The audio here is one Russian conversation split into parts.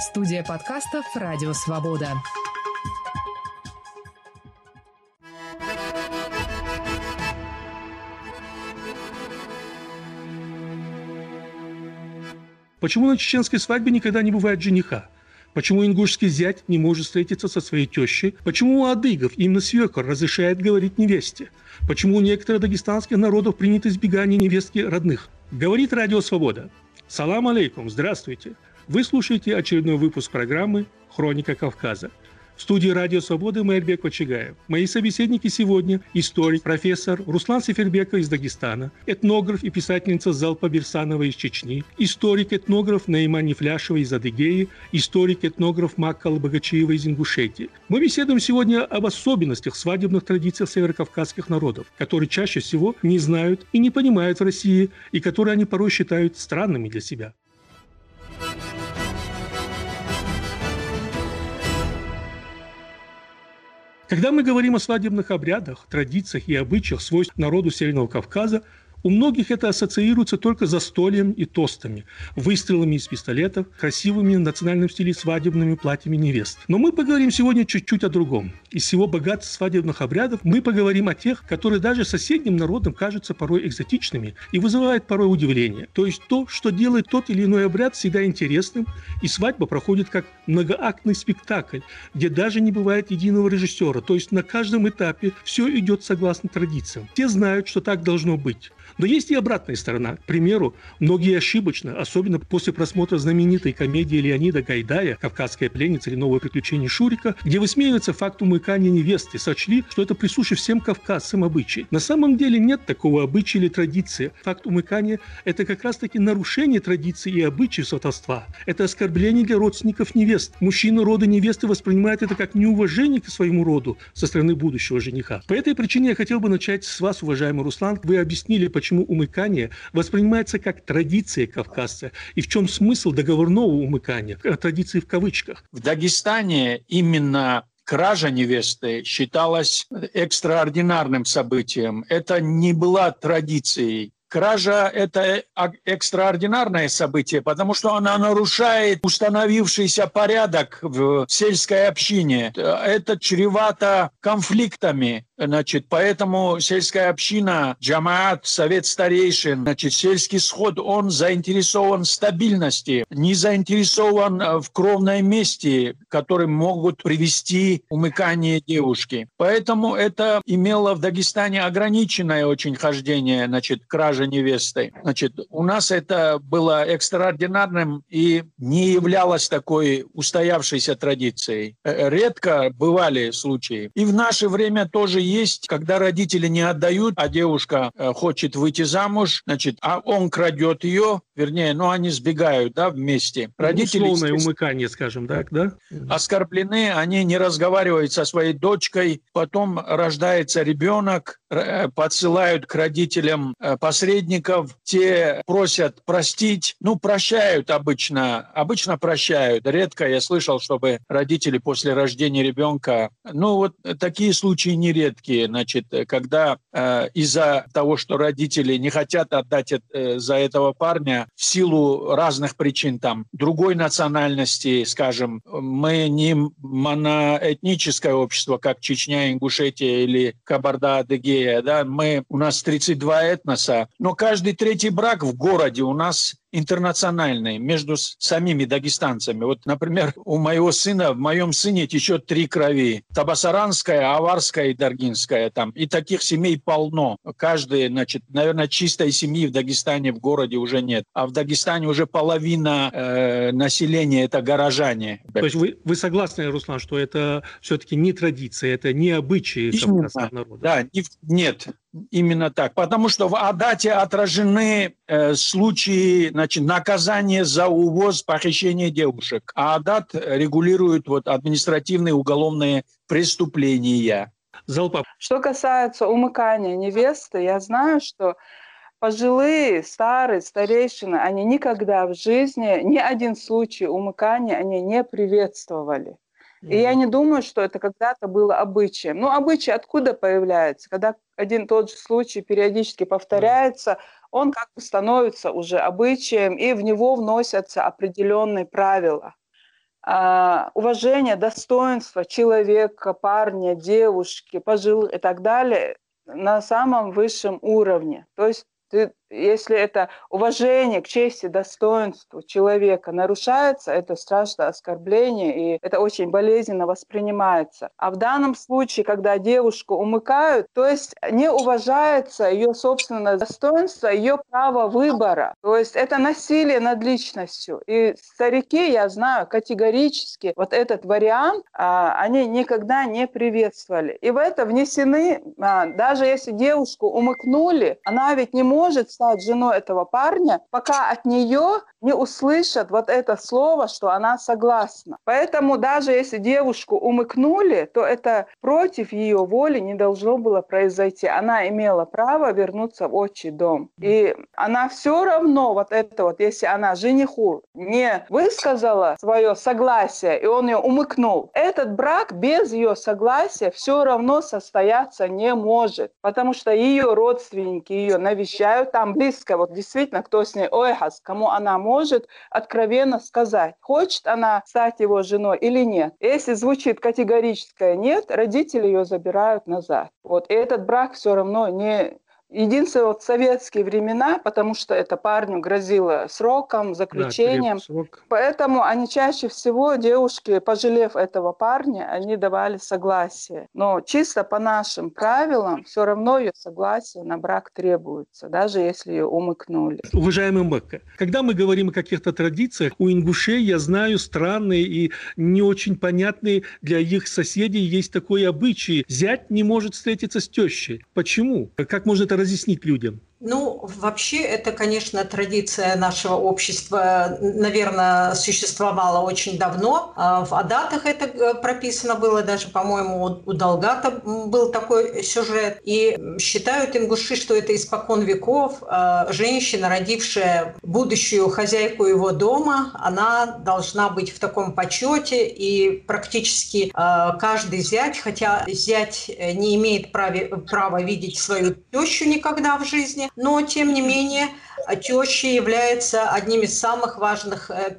Студия подкастов «Радио Свобода». Почему на чеченской свадьбе никогда не бывает жениха? Почему ингушский зять не может встретиться со своей тещей? Почему у адыгов именно свекор разрешает говорить невесте? Почему у некоторых дагестанских народов принято избегание невестки родных? Говорит Радио Свобода. Салам алейкум, здравствуйте. Вы слушаете очередной выпуск программы «Хроника Кавказа». В студии «Радио Свободы» Майербек Вачигаев. Мои собеседники сегодня – историк, профессор Руслан Сефербеков из Дагестана, этнограф и писательница Залпа Берсанова из Чечни, историк-этнограф Наима Нефляшева из Адыгеи, историк-этнограф Макка Богачиева из Ингушетии. Мы беседуем сегодня об особенностях свадебных традиций северокавказских народов, которые чаще всего не знают и не понимают в России, и которые они порой считают странными для себя. Когда мы говорим о свадебных обрядах, традициях и обычаях свойств народу Северного Кавказа, у многих это ассоциируется только застольем и тостами, выстрелами из пистолетов, красивыми в национальном стиле свадебными платьями невест. Но мы поговорим сегодня чуть-чуть о другом. Из всего богатства свадебных обрядов мы поговорим о тех, которые даже соседним народам кажутся порой экзотичными и вызывают порой удивление. То есть то, что делает тот или иной обряд всегда интересным, и свадьба проходит как многоактный спектакль, где даже не бывает единого режиссера. То есть на каждом этапе все идет согласно традициям. Все знают, что так должно быть. Но есть и обратная сторона. К примеру, многие ошибочно, особенно после просмотра знаменитой комедии Леонида Гайдая «Кавказская пленница» или «Новое приключение Шурика», где высмеивается факт умыкания невесты, сочли, что это присуще всем кавказцам обычай. На самом деле нет такого обычая или традиции. Факт умыкания – это как раз-таки нарушение традиций и обычаев сватовства. Это оскорбление для родственников невест. Мужчина рода невесты воспринимает это как неуважение к своему роду со стороны будущего жениха. По этой причине я хотел бы начать с вас, уважаемый Руслан. Вы объяснили, почему умыкание воспринимается как традиция кавказца и в чем смысл договорного умыкания, традиции в кавычках. В Дагестане именно кража невесты считалась экстраординарным событием. Это не была традицией Кража – это экстраординарное событие, потому что она нарушает установившийся порядок в сельской общине. Это чревато конфликтами. Значит, поэтому сельская община, джамаат, совет старейшин, значит, сельский сход, он заинтересован в стабильности, не заинтересован в кровной мести, которые могут привести умыкание девушки. Поэтому это имело в Дагестане ограниченное очень хождение, значит, кражи невесты. Значит, у нас это было экстраординарным и не являлось такой устоявшейся традицией. Э, редко бывали случаи. И в наше время тоже есть, когда родители не отдают, а девушка э, хочет выйти замуж, значит, а он крадет ее, вернее, ну, они сбегают, да, вместе. Ну, Родители... Условное умыкание, скажем так, да? Оскорблены, они не разговаривают со своей дочкой, потом рождается ребенок, э, подсылают к родителям э, посредников, те просят простить, ну, прощают обычно, обычно прощают. Редко я слышал, чтобы родители после рождения ребенка, ну, вот такие случаи нередки редкие, значит, когда э, из-за того, что родители не хотят отдать э, за этого парня в силу разных причин, там, другой национальности, скажем, мы не моноэтническое общество, как Чечня, Ингушетия или Кабарда-Адыгея, да, мы, у нас 32 этноса, но каждый третий брак в городе у нас интернациональные между самими дагестанцами. Вот, например, у моего сына, в моем сыне течет три крови. Табасаранская, Аварская и Даргинская. Там. И таких семей полно. Каждый, значит, наверное, чистой семьи в Дагестане, в городе уже нет. А в Дагестане уже половина э, населения – это горожане. То есть вы, вы согласны, Руслан, что это все-таки не традиция, это не обычаи Именно, народа? Да, не, нет, Именно так. Потому что в Адате отражены э, случаи значит, наказания за увоз, похищение девушек. А Адат регулирует вот, административные уголовные преступления. Залпа. Что касается умыкания невесты, я знаю, что пожилые, старые, старейшины, они никогда в жизни ни один случай умыкания они не приветствовали. И я не думаю, что это когда-то было обычаем. Ну, обычай откуда появляется? Когда один тот же случай периодически повторяется, он как бы становится уже обычаем, и в него вносятся определенные правила. а, уважение, достоинство человека, парня, девушки, пожилых и так далее на самом высшем уровне. То есть ты если это уважение к чести, достоинству человека нарушается, это страшное оскорбление, и это очень болезненно воспринимается. А в данном случае, когда девушку умыкают, то есть не уважается ее собственное достоинство, ее право выбора. То есть это насилие над личностью. И старики, я знаю, категорически вот этот вариант а, они никогда не приветствовали. И в это внесены, а, даже если девушку умыкнули, она ведь не может стать женой этого парня, пока от нее не услышат вот это слово, что она согласна. Поэтому даже если девушку умыкнули, то это против ее воли не должно было произойти. Она имела право вернуться в отчий дом. И она все равно, вот это вот, если она жениху не высказала свое согласие, и он ее умыкнул, этот брак без ее согласия все равно состояться не может, потому что ее родственники ее навещают там близко, вот действительно, кто с ней ойхас, кому она может откровенно сказать, хочет она стать его женой или нет. Если звучит категорическое «нет», родители ее забирают назад. Вот. И этот брак все равно не, Единственное, вот советские времена, потому что это парню грозило сроком, заключением. Да, срок. Поэтому они чаще всего, девушки, пожалев этого парня, они давали согласие. Но чисто по нашим правилам, все равно ее согласие на брак требуется, даже если ее умыкнули. Уважаемый Мэкка, когда мы говорим о каких-то традициях, у ингушей, я знаю, странные и не очень понятные для их соседей есть такой обычай. Зять не может встретиться с тещей. Почему? Как можно это разъяснить людям? Ну, вообще, это, конечно, традиция нашего общества, наверное, существовала очень давно. А в Адатах это э, прописано было, даже, по-моему, у Долгата был такой сюжет. И считают ингуши, что это испокон веков. А женщина, родившая будущую хозяйку его дома, она должна быть в таком почете. И практически а, каждый зять, хотя зять не имеет права видеть свою тещу никогда в жизни, но тем не менее теща является одним из самых важных э,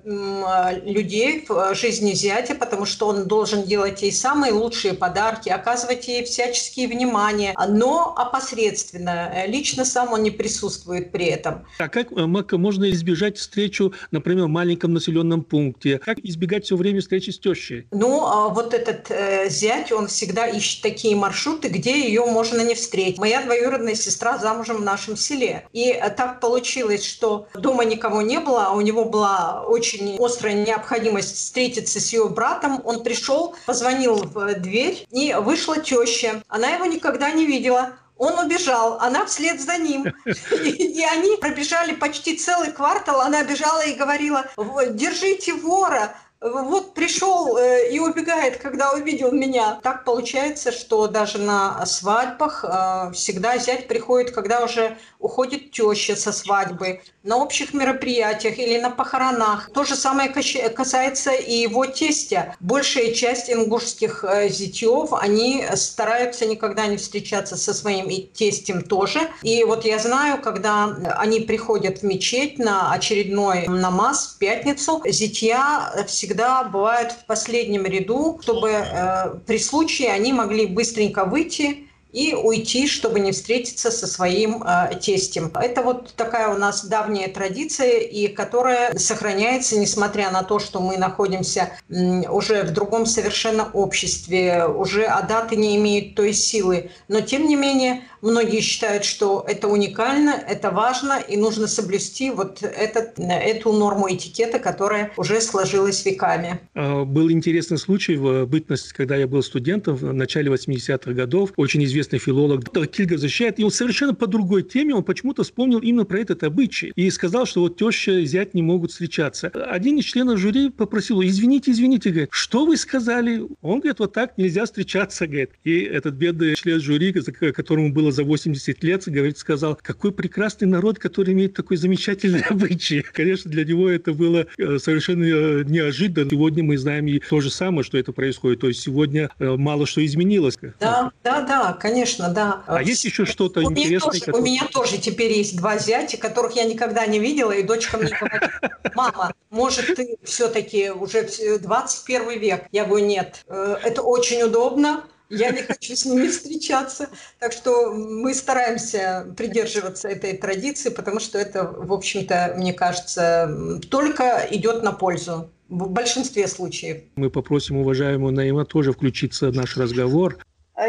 людей в жизни зятя, потому что он должен делать ей самые лучшие подарки, оказывать ей всяческие внимания, но опосредственно. Лично сам он не присутствует при этом. А как э, можно избежать встречу, например, в маленьком населенном пункте? Как избегать все время встречи с тещей? Ну, а вот этот э, зять, он всегда ищет такие маршруты, где ее можно не встретить. Моя двоюродная сестра замужем в нашем селе. И так получилось, случилось, что дома никого не было, а у него была очень острая необходимость встретиться с ее братом. Он пришел, позвонил в дверь, и вышла теща. Она его никогда не видела. Он убежал, она вслед за ним. И они пробежали почти целый квартал. Она бежала и говорила, держите вора, вот пришел э, и убегает, когда увидел меня. Так получается, что даже на свадьбах э, всегда зять приходит, когда уже уходит теща со свадьбы, на общих мероприятиях или на похоронах. То же самое касается и его тестя. Большая часть ингушских э, зятьев, они стараются никогда не встречаться со своим тестем тоже. И вот я знаю, когда они приходят в мечеть на очередной намаз в пятницу, зятья всегда бывают в последнем ряду, чтобы э, при случае они могли быстренько выйти и уйти, чтобы не встретиться со своим э, тестем. Это вот такая у нас давняя традиция, и которая сохраняется, несмотря на то, что мы находимся уже в другом совершенно обществе, уже адаты не имеют той силы. Но, тем не менее, многие считают, что это уникально, это важно, и нужно соблюсти вот этот, эту норму этикета, которая уже сложилась веками. А, был интересный случай в бытность, когда я был студентом в начале 80-х годов. Очень известный известный филолог доктор Кильга защищает, и он совершенно по другой теме, он почему-то вспомнил именно про этот обычай и сказал, что вот теща и зять не могут встречаться. Один из членов жюри попросил, извините, извините, говорит, что вы сказали? Он говорит, вот так нельзя встречаться, говорит. И этот бедный член жюри, которому было за 80 лет, говорит, сказал, какой прекрасный народ, который имеет такой замечательный обычай. Конечно, для него это было э, совершенно э, неожиданно. Сегодня мы знаем и то же самое, что это происходит. То есть сегодня э, мало что изменилось. Да, да, да, конечно конечно, да. А есть еще что-то у интересное? Меня тоже. У меня тоже теперь есть два зятя, которых я никогда не видела, и дочка мне говорит, мама, может, ты все-таки уже 21 век? Я говорю, нет, э, это очень удобно, я не хочу с ними встречаться. Так что мы стараемся придерживаться этой традиции, потому что это, в общем-то, мне кажется, только идет на пользу в большинстве случаев. Мы попросим уважаемую Наима тоже включиться в наш разговор.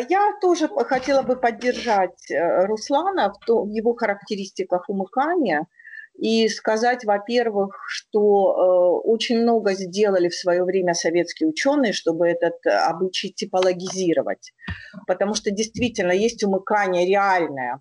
Я тоже хотела бы поддержать э, Руслана в его характеристиках умыкания – и сказать, во-первых, что э, очень много сделали в свое время советские ученые, чтобы этот э, обычай типологизировать. Потому что действительно есть умыкание реальное,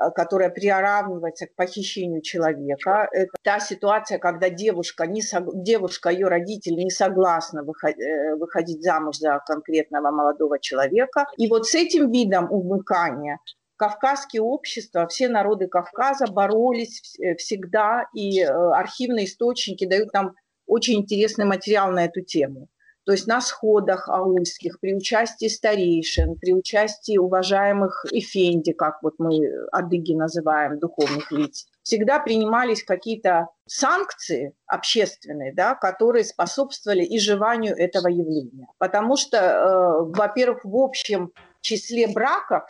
э, которое приравнивается к похищению человека. Это та ситуация, когда девушка, не сог... девушка ее родители не согласны э, выходить замуж за конкретного молодого человека. И вот с этим видом умыкания кавказские общества, все народы Кавказа боролись э, всегда, и архивные источники дают нам очень интересный материал на эту тему. То есть на сходах аульских, при участии старейшин, при участии уважаемых эфенди, как вот мы адыги называем, духовных лиц, всегда принимались какие-то санкции общественные, да, которые способствовали изживанию этого явления. Потому что, э, во-первых, в общем числе браков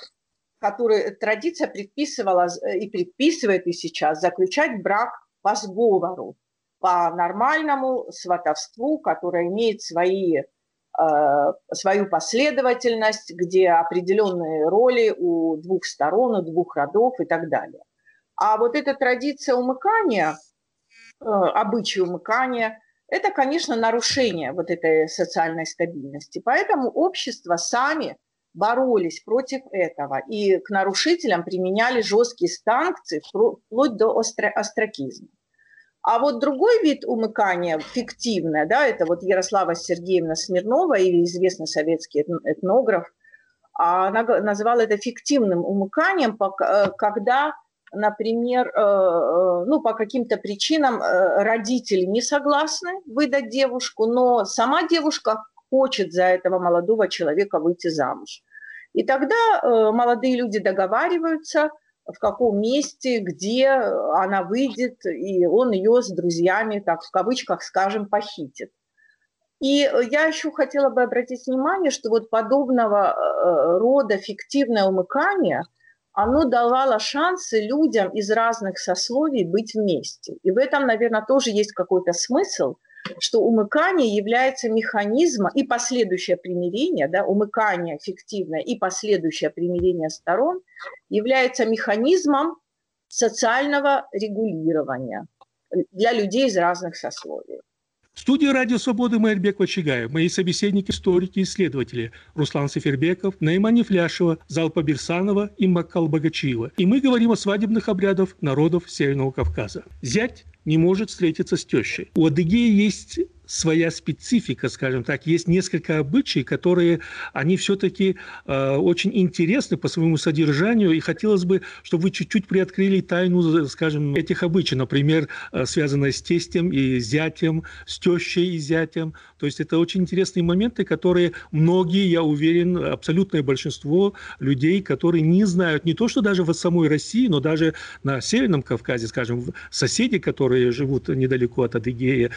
который традиция предписывала э, и предписывает и сейчас заключать брак по сговору, по нормальному сватовству, которое имеет свои, э, свою последовательность, где определенные роли у двух сторон, у двух родов и так далее. А вот эта традиция умыкания, э, обычай умыкания, это, конечно, нарушение вот этой социальной стабильности. Поэтому общество сами – боролись против этого и к нарушителям применяли жесткие санкции вплоть до остракизма. А вот другой вид умыкания, фиктивное, да, это вот Ярослава Сергеевна Смирнова или известный советский этнограф, она называла это фиктивным умыканием, э, когда, например, э, э, ну, по каким-то причинам родители не согласны выдать девушку, но сама девушка хочет за этого молодого человека выйти замуж. И тогда молодые люди договариваются, в каком месте, где она выйдет, и он ее с друзьями, так в кавычках скажем, похитит. И я еще хотела бы обратить внимание, что вот подобного э, рода фиктивное умыкание, оно давало шансы людям из разных сословий быть вместе. И в этом, наверное, тоже есть какой-то смысл – что умыкание является механизмом и последующее примирение, да, умыкание фиктивное и последующее примирение сторон является механизмом социального регулирования для людей из разных сословий. В студии «Радио Свободы» Майербек Вачигаев, мои собеседники, историки и исследователи Руслан Сефербеков, Наима Нефляшева, Залпа Бирсанова и Маккал Богачиева. И мы говорим о свадебных обрядах народов Северного Кавказа. Зять не может встретиться с тещей. У Адыгеи есть своя специфика, скажем так. Есть несколько обычаев, которые, они все-таки э, очень интересны по своему содержанию, и хотелось бы, чтобы вы чуть-чуть приоткрыли тайну, скажем, этих обычаев, например, э, связанные с тестем и зятем, с тещей и зятем. То есть это очень интересные моменты, которые многие, я уверен, абсолютное большинство людей, которые не знают не то, что даже в самой России, но даже на Северном Кавказе, скажем, соседи, которые живут недалеко от Адыгеи,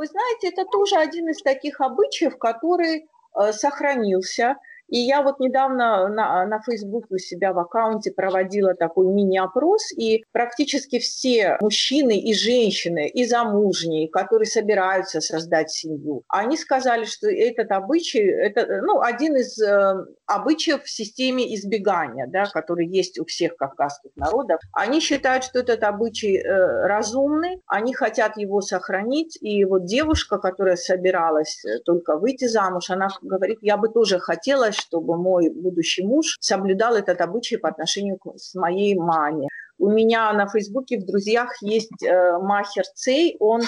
вы знаете, это тоже один из таких обычаев, который э, сохранился и я вот недавно на, на Facebook у себя в аккаунте проводила такой мини-опрос, и практически все мужчины и женщины, и замужние, которые собираются создать семью, они сказали, что этот обычай, это ну, один из э, обычаев в системе избегания, да, который есть у всех кавказских народов. Они считают, что этот обычай э, разумный, они хотят его сохранить, и вот девушка, которая собиралась э, только выйти замуж, она говорит, я бы тоже хотела, чтобы мой будущий муж соблюдал этот обычай по отношению к с моей маме. У меня на Фейсбуке в друзьях есть э, Махер Цей, он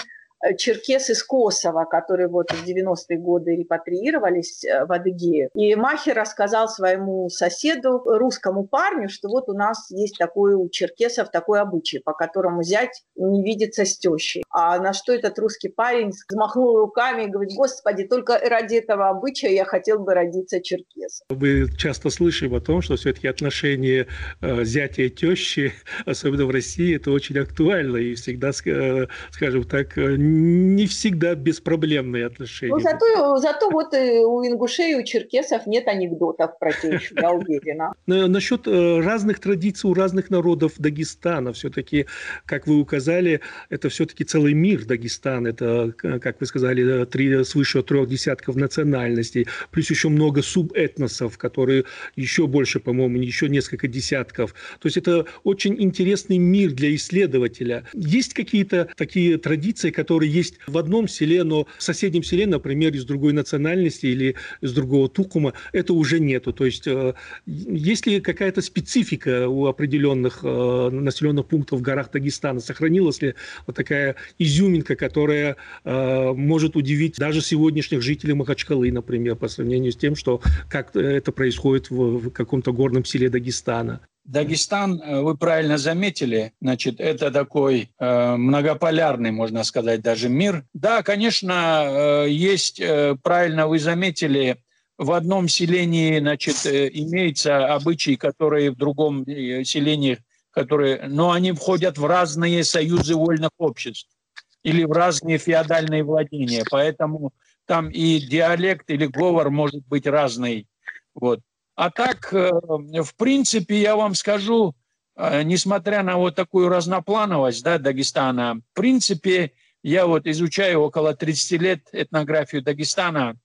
черкес из Косово, которые вот в 90-е годы репатриировались э, в Адыгею. И Махер рассказал своему соседу, русскому парню, что вот у нас есть такой у черкесов такой обычай, по которому зять не видится с тещей. А на что этот русский парень взмахнул руками и говорит, господи, только ради этого обычая я хотел бы родиться черкесом. Мы часто слышим о том, что все-таки отношения э, зятя и тещи, особенно в России, это очень актуально и всегда, э, скажем так, э, не всегда беспроблемные отношения. Ну, зато, зато вот у ингушей и у черкесов нет анекдотов про тещу, уверена. Насчет разных традиций у разных народов Дагестана, все-таки, как вы указали, это все-таки целый целый мир Дагестан. Это, как вы сказали, три, свыше трех десятков национальностей, плюс еще много субэтносов, которые еще больше, по-моему, еще несколько десятков. То есть это очень интересный мир для исследователя. Есть какие-то такие традиции, которые есть в одном селе, но в соседнем селе, например, из другой национальности или из другого тукума, это уже нету. То есть э, есть ли какая-то специфика у определенных э, населенных пунктов в горах Дагестана? Сохранилась ли вот такая изюминка, которая э, может удивить даже сегодняшних жителей Махачкалы, например, по сравнению с тем, что как это происходит в, в каком-то горном селе Дагестана. Дагестан, э, вы правильно заметили, значит, это такой э, многополярный, можно сказать, даже мир. Да, конечно, э, есть, э, правильно вы заметили, в одном селении, значит, э, имеются обычаи, которые в другом э, селении, которые, но они входят в разные союзы вольных обществ или в разные феодальные владения. Поэтому там и диалект или говор может быть разный. Вот. А так, э, в принципе, я вам скажу, э, несмотря на вот такую разноплановость да, Дагестана, в принципе, я вот изучаю около 30 лет этнографию Дагестана.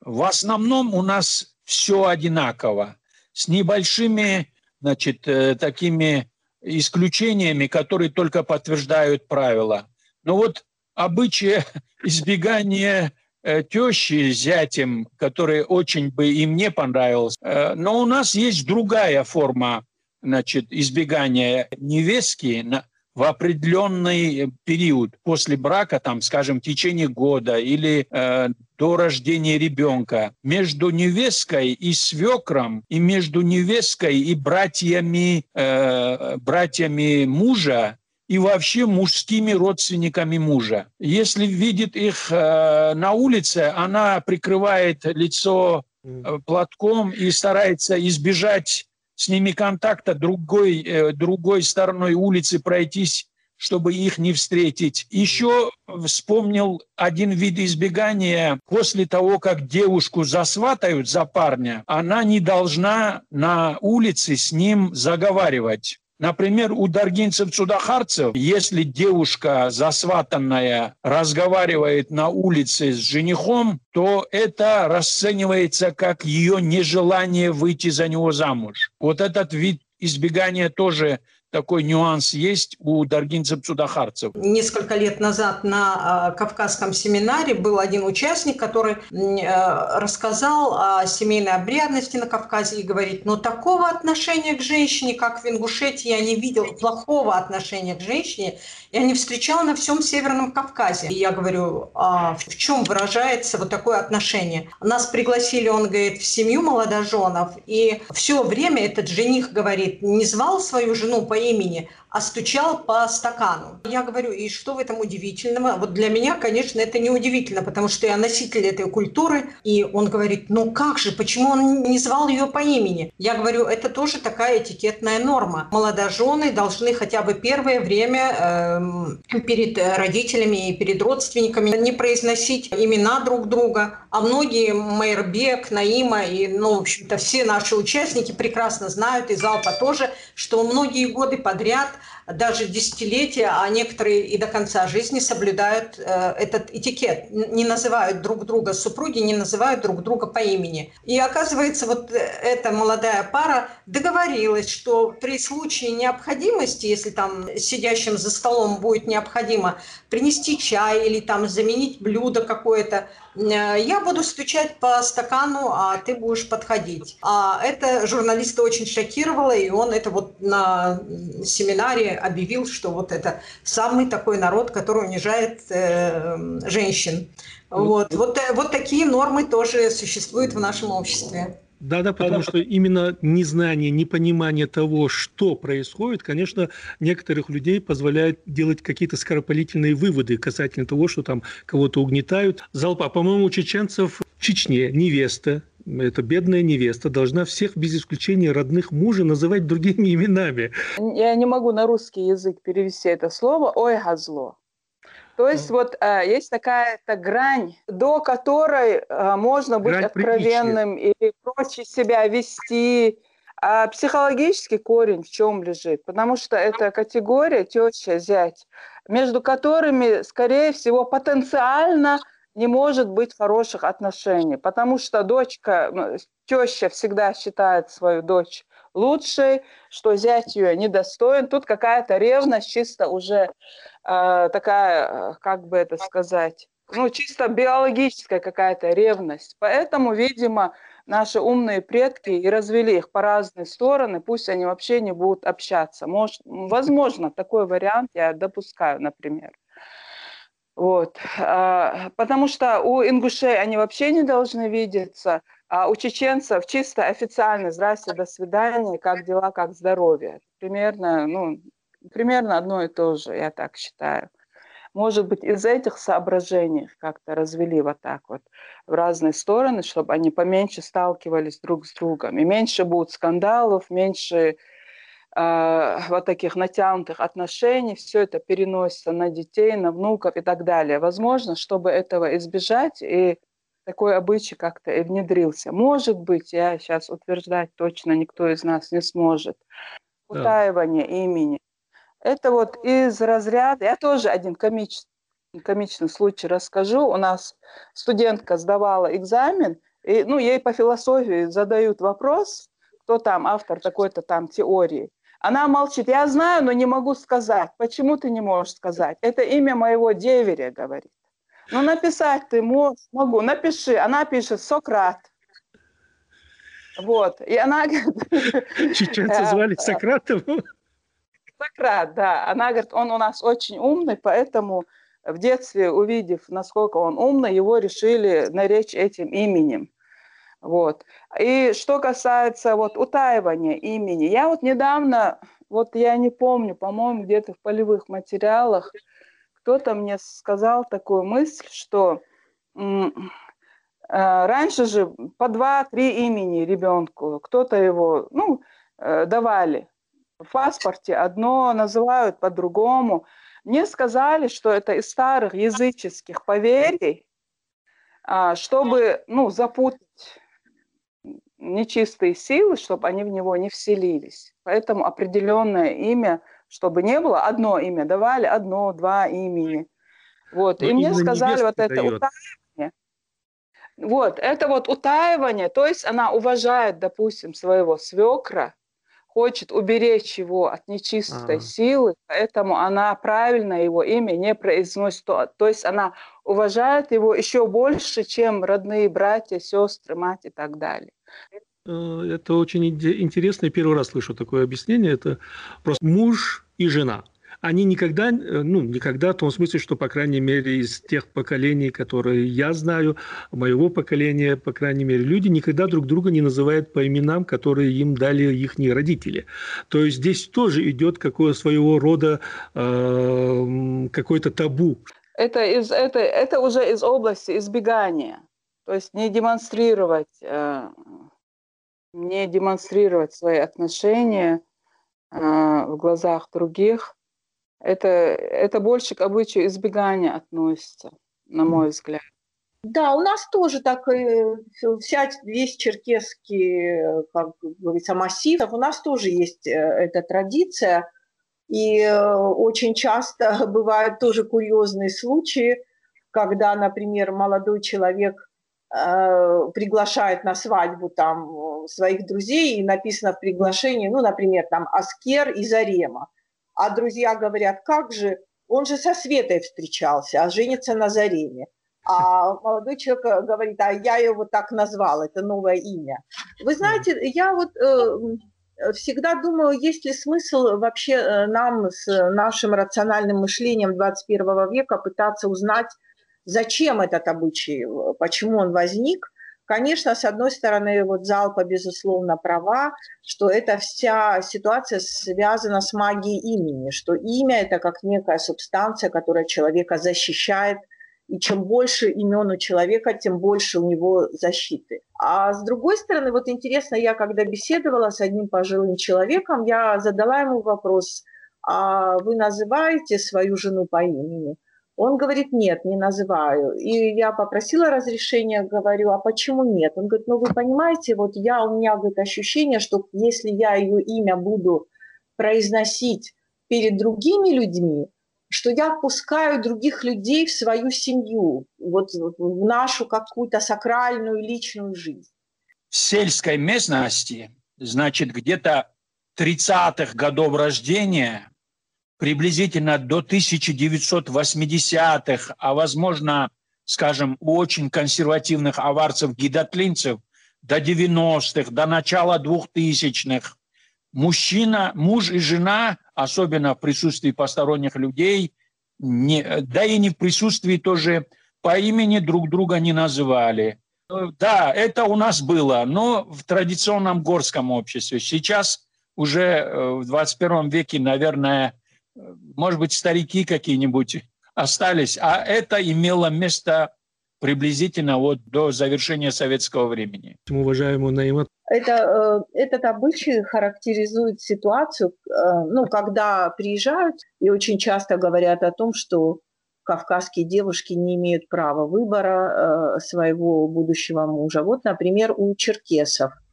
В основном у нас все одинаково, с небольшими значит, э, такими исключениями, которые только подтверждают правила. Но вот обычай избегания э, тещи зятем, который очень бы им не понравился. Э, но у нас есть другая форма значит, избегания невестки в определенный период после брака, там, скажем, в течение года или э, до рождения ребенка, между невесткой и свекром, и между невесткой и братьями, э, братьями мужа и вообще мужскими родственниками мужа. Если видит их э, на улице, она прикрывает лицо э, платком и старается избежать с ними контакта другой, э, другой стороной улицы пройтись, чтобы их не встретить. Еще вспомнил один вид избегания. После того, как девушку засватают за парня, она не должна на улице с ним заговаривать. Например, у даргинцев-цудахарцев, если девушка засватанная разговаривает на улице с женихом, то это расценивается как ее нежелание выйти за него замуж. Вот этот вид избегания тоже такой нюанс есть у даргинцев-цудахарцев. Несколько лет назад на э, Кавказском семинаре был один участник, который э, рассказал о семейной обрядности на Кавказе и говорит, но такого отношения к женщине, как в Ингушетии, я не видел, плохого отношения к женщине, я не встречал на всем Северном Кавказе. И я говорю, а в чем выражается вот такое отношение? Нас пригласили, он говорит, в семью молодоженов, и все время этот жених говорит, не звал свою жену по имени, а стучал по стакану. Я говорю, и что в этом удивительного? Вот для меня, конечно, это не удивительно, потому что я носитель этой культуры. И он говорит, ну как же, почему он не звал ее по имени? Я говорю, это тоже такая этикетная норма. Молодожены должны хотя бы первое время э, перед родителями и перед родственниками не произносить имена друг друга. А многие Майербек, Наима и, ну, в общем-то, все наши участники прекрасно знают, и Залпа тоже, что многие годы подряд – даже десятилетия, а некоторые и до конца жизни соблюдают э, этот этикет, не называют друг друга супруги, не называют друг друга по имени. И оказывается, вот э, эта молодая пара договорилась, что при случае необходимости, если там сидящим за столом будет необходимо принести чай или там заменить блюдо какое-то, я буду стучать по стакану, а ты будешь подходить. А это журналиста очень шокировало, и он это вот на семинаре объявил, что вот это самый такой народ, который унижает э, женщин. Вот, вот, э, вот такие нормы тоже существуют в нашем обществе. Да, да, потому что именно незнание, непонимание того, что происходит, конечно, некоторых людей позволяет делать какие-то скоропалительные выводы касательно того, что там кого-то угнетают. Залпа, по-моему, у чеченцев в Чечне невеста, эта бедная невеста должна всех без исключения родных мужа называть другими именами. Я не могу на русский язык перевести это слово «ой, зло». То есть вот э, есть такая-то грань, до которой э, можно быть грань откровенным приличия. или проще себя вести. А психологический корень в чем лежит? Потому что это категория теща, зять, между которыми, скорее всего, потенциально не может быть хороших отношений, потому что дочка, ну, теща всегда считает свою дочь лучшей, что зять ее недостоин. Тут какая-то ревность чисто уже э, такая, как бы это сказать, ну, чисто биологическая какая-то ревность. Поэтому, видимо, наши умные предки и развели их по разные стороны, пусть они вообще не будут общаться. Может, возможно, такой вариант я допускаю, например. Вот. А, потому что у ингушей они вообще не должны видеться, а у чеченцев чисто официально «Здрасте, до свидания, как дела, как здоровье». Примерно, ну, примерно одно и то же, я так считаю. Может быть, из этих соображений как-то развели вот так вот в разные стороны, чтобы они поменьше сталкивались друг с другом. И меньше будет скандалов, меньше э, вот таких натянутых отношений. Все это переносится на детей, на внуков и так далее. Возможно, чтобы этого избежать и такой обычай как-то и внедрился. Может быть, я сейчас утверждать точно никто из нас не сможет. Утаивание да. имени. Это вот из разряда, я тоже один комичный, комичный случай расскажу. У нас студентка сдавала экзамен, и ну, ей по философии задают вопрос, кто там автор такой-то там теории. Она молчит. Я знаю, но не могу сказать. Почему ты не можешь сказать? Это имя моего деверя, говорит. Ну, написать ты могу. Напиши. Она пишет Сократ. Вот. И она... Чеченцы звали Сократом? Сократ, да. Она говорит, он у нас очень умный, поэтому в детстве, увидев, насколько он умный, его решили наречь этим именем. Вот. И что касается вот утаивания имени, я вот недавно, вот я не помню, по-моему, где-то в полевых материалах кто-то мне сказал такую мысль, что э, раньше же по два-три имени ребенку, кто-то его, ну, э, давали в паспорте одно называют по-другому. Мне сказали, что это из старых языческих поверий, а, чтобы ну, запутать нечистые силы, чтобы они в него не вселились. Поэтому определенное имя, чтобы не было одно имя, давали одно, два имени. Вот. Но И мне сказали вот это дает. утаивание. Вот, это вот утаивание, то есть она уважает, допустим, своего свекра, хочет уберечь его от нечистой ага. силы, поэтому она правильно его имя не произносит. То, то есть она уважает его еще больше, чем родные братья, сестры, мать и так далее. Э, это очень интересно. Я первый раз слышу такое объяснение. Это просто муж и жена – они никогда, э, ну, никогда в том смысле, что, по крайней мере, из тех поколений, которые я знаю, моего поколения, по крайней мере, люди никогда друг друга не называют по именам, которые им дали их родители. То есть здесь тоже идет какое своего рода э, какой-то табу. Это, из, это, это уже из области избегания. То есть не демонстрировать, э, не демонстрировать свои отношения в глазах других, это, это больше к обычаю избегания относится, на мой взгляд. Да, у нас тоже так вся, весь черкесский, как говорится, массив, у нас тоже есть э, эта традиция, и э, очень часто бывают тоже курьезные случаи, когда, например, молодой человек э, приглашает на свадьбу там своих друзей, и написано в приглашении, ну, например, там Аскер и Зарема. А друзья говорят, как же, он же со Светой встречался, а женится на Зареме. А молодой человек э, говорит, а я его так назвал, это новое имя. Вы знаете, я вот э, всегда думаю, есть ли смысл вообще э, нам с нашим рациональным мышлением 21 века пытаться узнать, зачем этот обычай, почему он возник. Конечно, с одной стороны, вот Залпа, безусловно, права, что эта вся ситуация связана с магией имени, что имя – это как некая субстанция, которая человека защищает, и чем больше имен у человека, тем больше у него защиты. А с другой стороны, вот интересно, я когда беседовала с одним пожилым человеком, я задала ему вопрос, а вы называете свою жену по имени? Он говорит, нет, не называю. И я попросила разрешения, говорю, а почему нет? Он говорит, ну вы понимаете, вот я, у меня говорит, ощущение, что если я ее имя буду произносить перед другими людьми, что я пускаю других людей в свою семью, вот в нашу какую-то сакральную личную жизнь. В сельской местности, значит, где-то 30-х годов рождения приблизительно до 1980-х, а возможно, скажем, у очень консервативных аварцев-гидотлинцев до 90-х, до начала 2000-х, мужчина, муж и жена, особенно в присутствии посторонних людей, не, да и не в присутствии тоже по имени друг друга не называли. Да, это у нас было, но в традиционном горском обществе. Сейчас уже э, в 21 веке, наверное, может быть, старики какие-нибудь остались, а это имело место приблизительно вот до завершения советского времени. Уважаемый Наима. Это, э, этот обычай характеризует ситуацию, э, ну, когда приезжают и очень часто говорят о том, что кавказские девушки не имеют права выбора э, своего будущего мужа. Вот, например, у черкесов –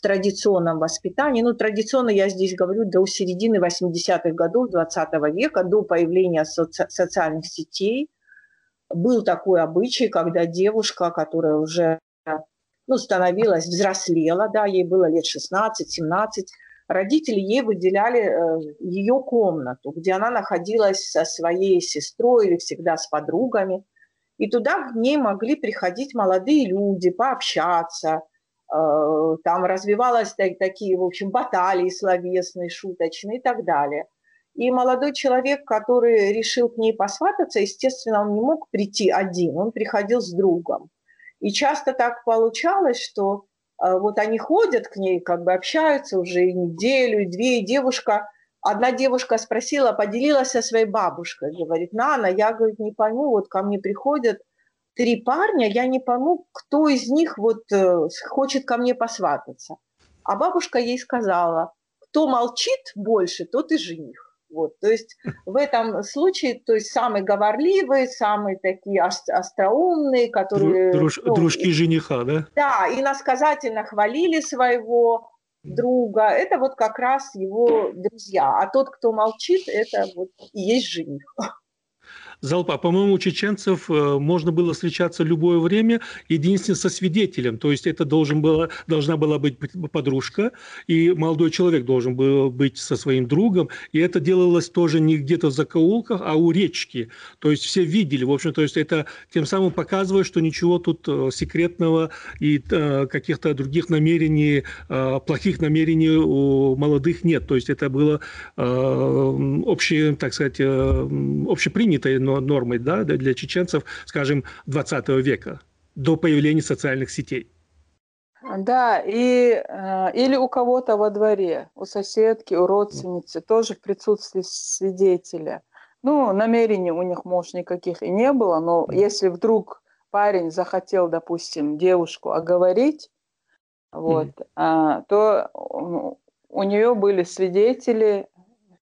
традиционном воспитании. Ну, традиционно я здесь говорю до середины 80-х годов 20 века, до появления соци- социальных сетей. Был такой обычай, когда девушка, которая уже ну, становилась, взрослела, да, ей было лет 16-17, родители ей выделяли э, ее комнату, где она находилась со своей сестрой или всегда с подругами. И туда к ней могли приходить молодые люди, пообщаться, там развивалась такие, в общем, баталии словесные, шуточные и так далее. И молодой человек, который решил к ней посвататься, естественно, он не мог прийти один, он приходил с другом. И часто так получалось, что э, вот они ходят к ней, как бы общаются уже неделю, две, и девушка, одна девушка спросила, поделилась со своей бабушкой, говорит, Нана, я, говорит, не пойму, вот ко мне приходят три парня, я не пойму, кто из них вот э, хочет ко мне посвататься. А бабушка ей сказала, кто молчит больше, тот и жених. Вот, то есть в этом случае, то есть самые говорливые, самые такие остроумные, которые... Друж, ну, дружки жениха, да? Да, и насказательно хвалили своего друга. Это вот как раз его друзья. А тот, кто молчит, это вот и есть жених. Залпа, по-моему, у чеченцев э, можно было встречаться любое время, единственное, со свидетелем. То есть это должен было, должна была быть подружка, и молодой человек должен был быть со своим другом. И это делалось тоже не где-то в закоулках, а у речки. То есть все видели. В общем, то есть это тем самым показывает, что ничего тут э, секретного и э, каких-то других намерений, плохих намерений у молодых нет. То есть это было общее, так сказать, общепринятое нормой да, для чеченцев, скажем, 20 века, до появления социальных сетей. Да, и, э, или у кого-то во дворе, у соседки, у родственницы, тоже в присутствии свидетеля. Ну, намерений у них, может, никаких и не было, но если вдруг парень захотел, допустим, девушку оговорить, вот, mm-hmm. то у нее были свидетели,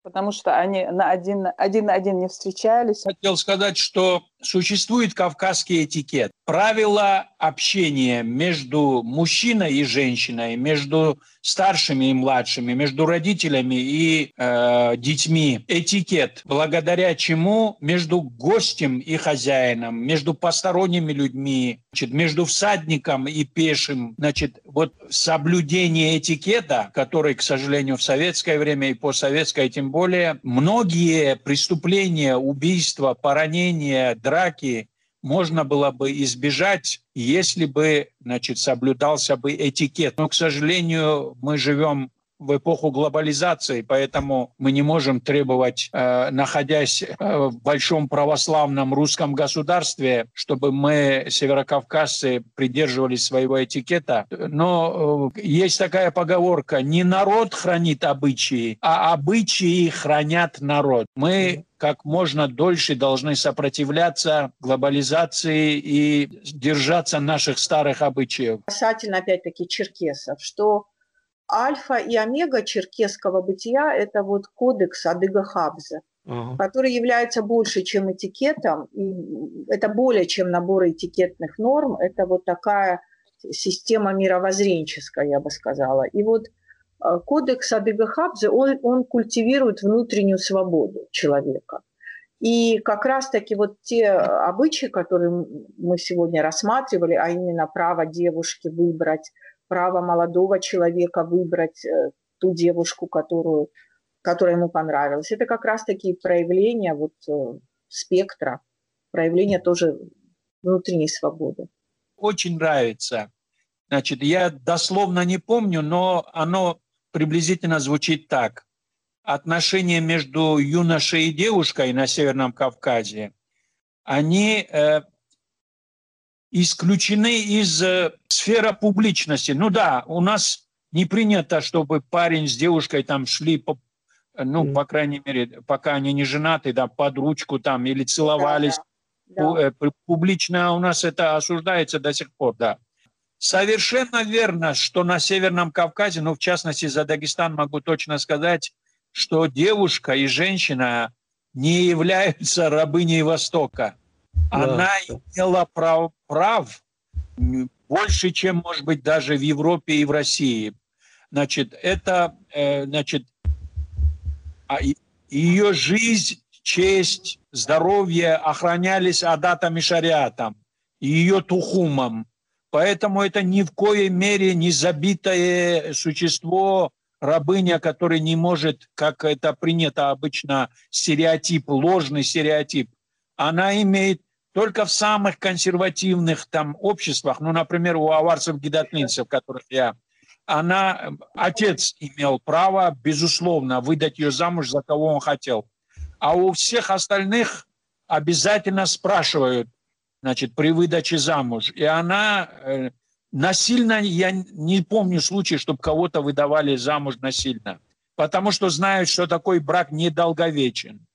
потому что они на один, один на один не встречались. Хотел сказать, что существует кавказский этикет. Правила общения между мужчиной и женщиной, между старшими и младшими, между родителями и э, детьми. Этикет, благодаря чему между гостем и хозяином, между посторонними людьми, значит, между всадником и пешим, значит, вот соблюдение этикета, который, к сожалению, в советское время и постсоветское тем более, многие преступления, убийства, поранения, драки можно было бы избежать, если бы значит, соблюдался бы этикет. Но, к сожалению, мы живем в эпоху глобализации, поэтому мы не можем требовать, э, находясь э, в большом православном русском государстве, чтобы мы, северокавказцы, придерживались своего этикета. Но э, есть такая поговорка, не народ хранит обычаи, а обычаи хранят народ. Мы как можно дольше должны сопротивляться глобализации и держаться наших старых обычаев. Касательно, опять-таки, черкесов, что альфа и омега черкесского бытия – это вот кодекс Адыга Хабза, ага. который является больше, чем этикетом. И это более чем набор этикетных норм. Это вот такая система мировоззренческая, я бы сказала. И вот кодекс Адыга Хабза, он, он культивирует внутреннюю свободу человека. И как раз-таки вот те обычаи, которые мы сегодня рассматривали, а именно право девушки выбрать право молодого человека выбрать э, ту девушку, которую, которая ему понравилась. Это как раз такие проявления вот э, спектра, проявления тоже внутренней свободы. Очень нравится. Значит, я дословно не помню, но оно приблизительно звучит так. Отношения между юношей и девушкой на Северном Кавказе, они э, исключены из э, сферы публичности. Ну да, у нас не принято, чтобы парень с девушкой там шли по, ну, mm. по крайней мере, пока они не женаты, да, под ручку там или целовались. Да, да. Да. Публично у нас это осуждается до сих пор, да. Совершенно верно, что на Северном Кавказе, ну, в частности, за Дагестан могу точно сказать, что девушка и женщина не являются рабыней Востока она имела прав, прав больше, чем, может быть, даже в Европе и в России. Значит, это, э, значит, а ее жизнь, честь, здоровье охранялись адатом и шариатом, ее тухумом. Поэтому это ни в коей мере не забитое существо, рабыня, который не может, как это принято обычно, стереотип, ложный стереотип. Она имеет только в самых консервативных там обществах, ну, например, у аварцев-гидотлинцев, которых я, она, отец имел право, безусловно, выдать ее замуж за кого он хотел. А у всех остальных обязательно спрашивают, значит, при выдаче замуж. И она э, насильно, я не помню случая, чтобы кого-то выдавали замуж насильно, потому что знают, что такой брак недолговечен.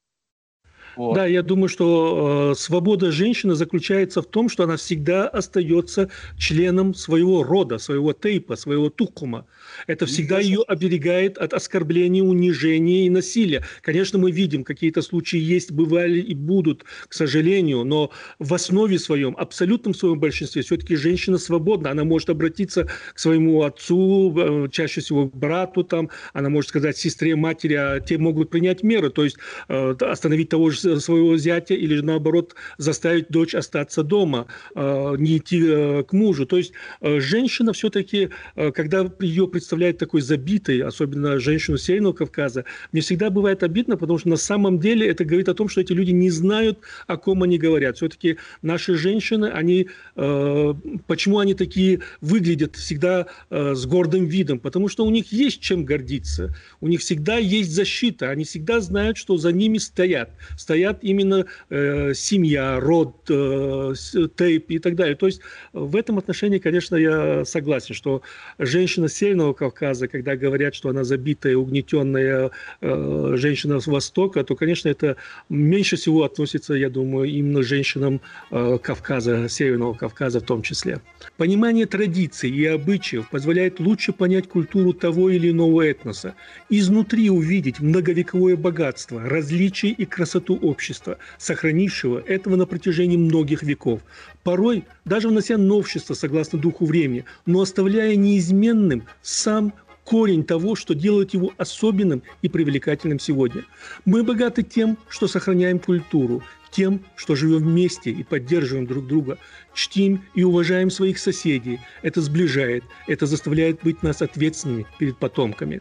Вот. Да, я думаю, что э, свобода женщины заключается в том, что она всегда остается членом своего рода, своего тейпа, своего тукума. Это всегда ее оберегает от оскорбления, унижения и насилия. Конечно, мы видим, какие-то случаи есть, бывали и будут, к сожалению, но в основе своем, абсолютном своем большинстве, все-таки женщина свободна. Она может обратиться к своему отцу, э, чаще всего к брату, там, она может сказать сестре, матери, а те могут принять меры, то есть э, остановить того же своего зятя или же наоборот заставить дочь остаться дома, э, не идти к мужу. То есть женщина все-таки, когда ее представляет такой забитой, особенно женщину Северного Кавказа, мне всегда бывает обидно, потому что на самом деле это говорит о том, что эти люди не знают, о ком они говорят. Все-таки наши женщины, они, э, почему они такие выглядят всегда э, с гордым видом? Потому что у них есть чем гордиться, у них всегда есть защита, они всегда знают, что за ними стоят. Стоят именно э, семья, род, э, тейп и так далее. То есть в этом отношении, конечно, я согласен, что женщина Северного Кавказа, когда говорят, что она забитая, угнетенная э, женщина с Востока, то, конечно, это меньше всего относится, я думаю, именно женщинам э, Кавказа, Северного Кавказа в том числе. Понимание традиций и обычаев позволяет лучше понять культуру того или иного этноса, изнутри увидеть многовековое богатство, различия и красоту общества, сохранившего этого на протяжении многих веков, порой даже внося новшества согласно духу времени, но оставляя неизменным сам корень того, что делает его особенным и привлекательным сегодня. Мы богаты тем, что сохраняем культуру, тем, что живем вместе и поддерживаем друг друга, чтим и уважаем своих соседей. Это сближает, это заставляет быть нас ответственными перед потомками.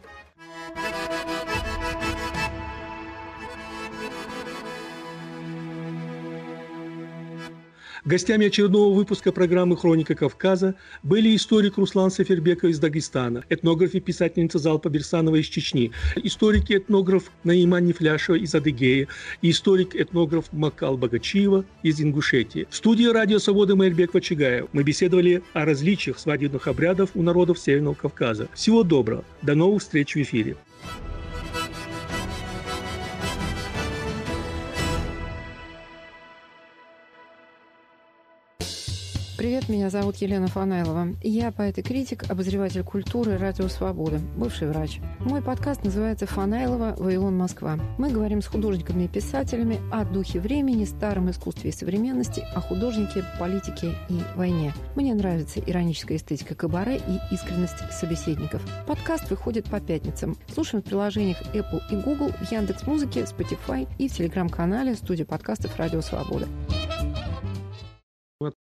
Гостями очередного выпуска программы «Хроника Кавказа» были историк Руслан Сафербеков из Дагестана, этнограф и писательница Залпа Берсанова из Чечни, историк и этнограф Наиман Нефляшева из Адыгеи и историк-этнограф Макал Богачиева из Ингушетии. В студии радио «Свобода» Майрбек Вачигаев мы беседовали о различиях свадебных обрядов у народов Северного Кавказа. Всего доброго. До новых встреч в эфире. Привет, меня зовут Елена Фанайлова. Я поэт и критик, обозреватель культуры «Радио Свобода», бывший врач. Мой подкаст называется «Фанайлова. Вавилон. Москва». Мы говорим с художниками и писателями о духе времени, старом искусстве и современности, о художнике, политике и войне. Мне нравится ироническая эстетика кабаре и искренность собеседников. Подкаст выходит по пятницам. Слушаем в приложениях Apple и Google, в Яндекс.Музыке, Spotify и в телеграм-канале студии подкастов «Радио Свобода».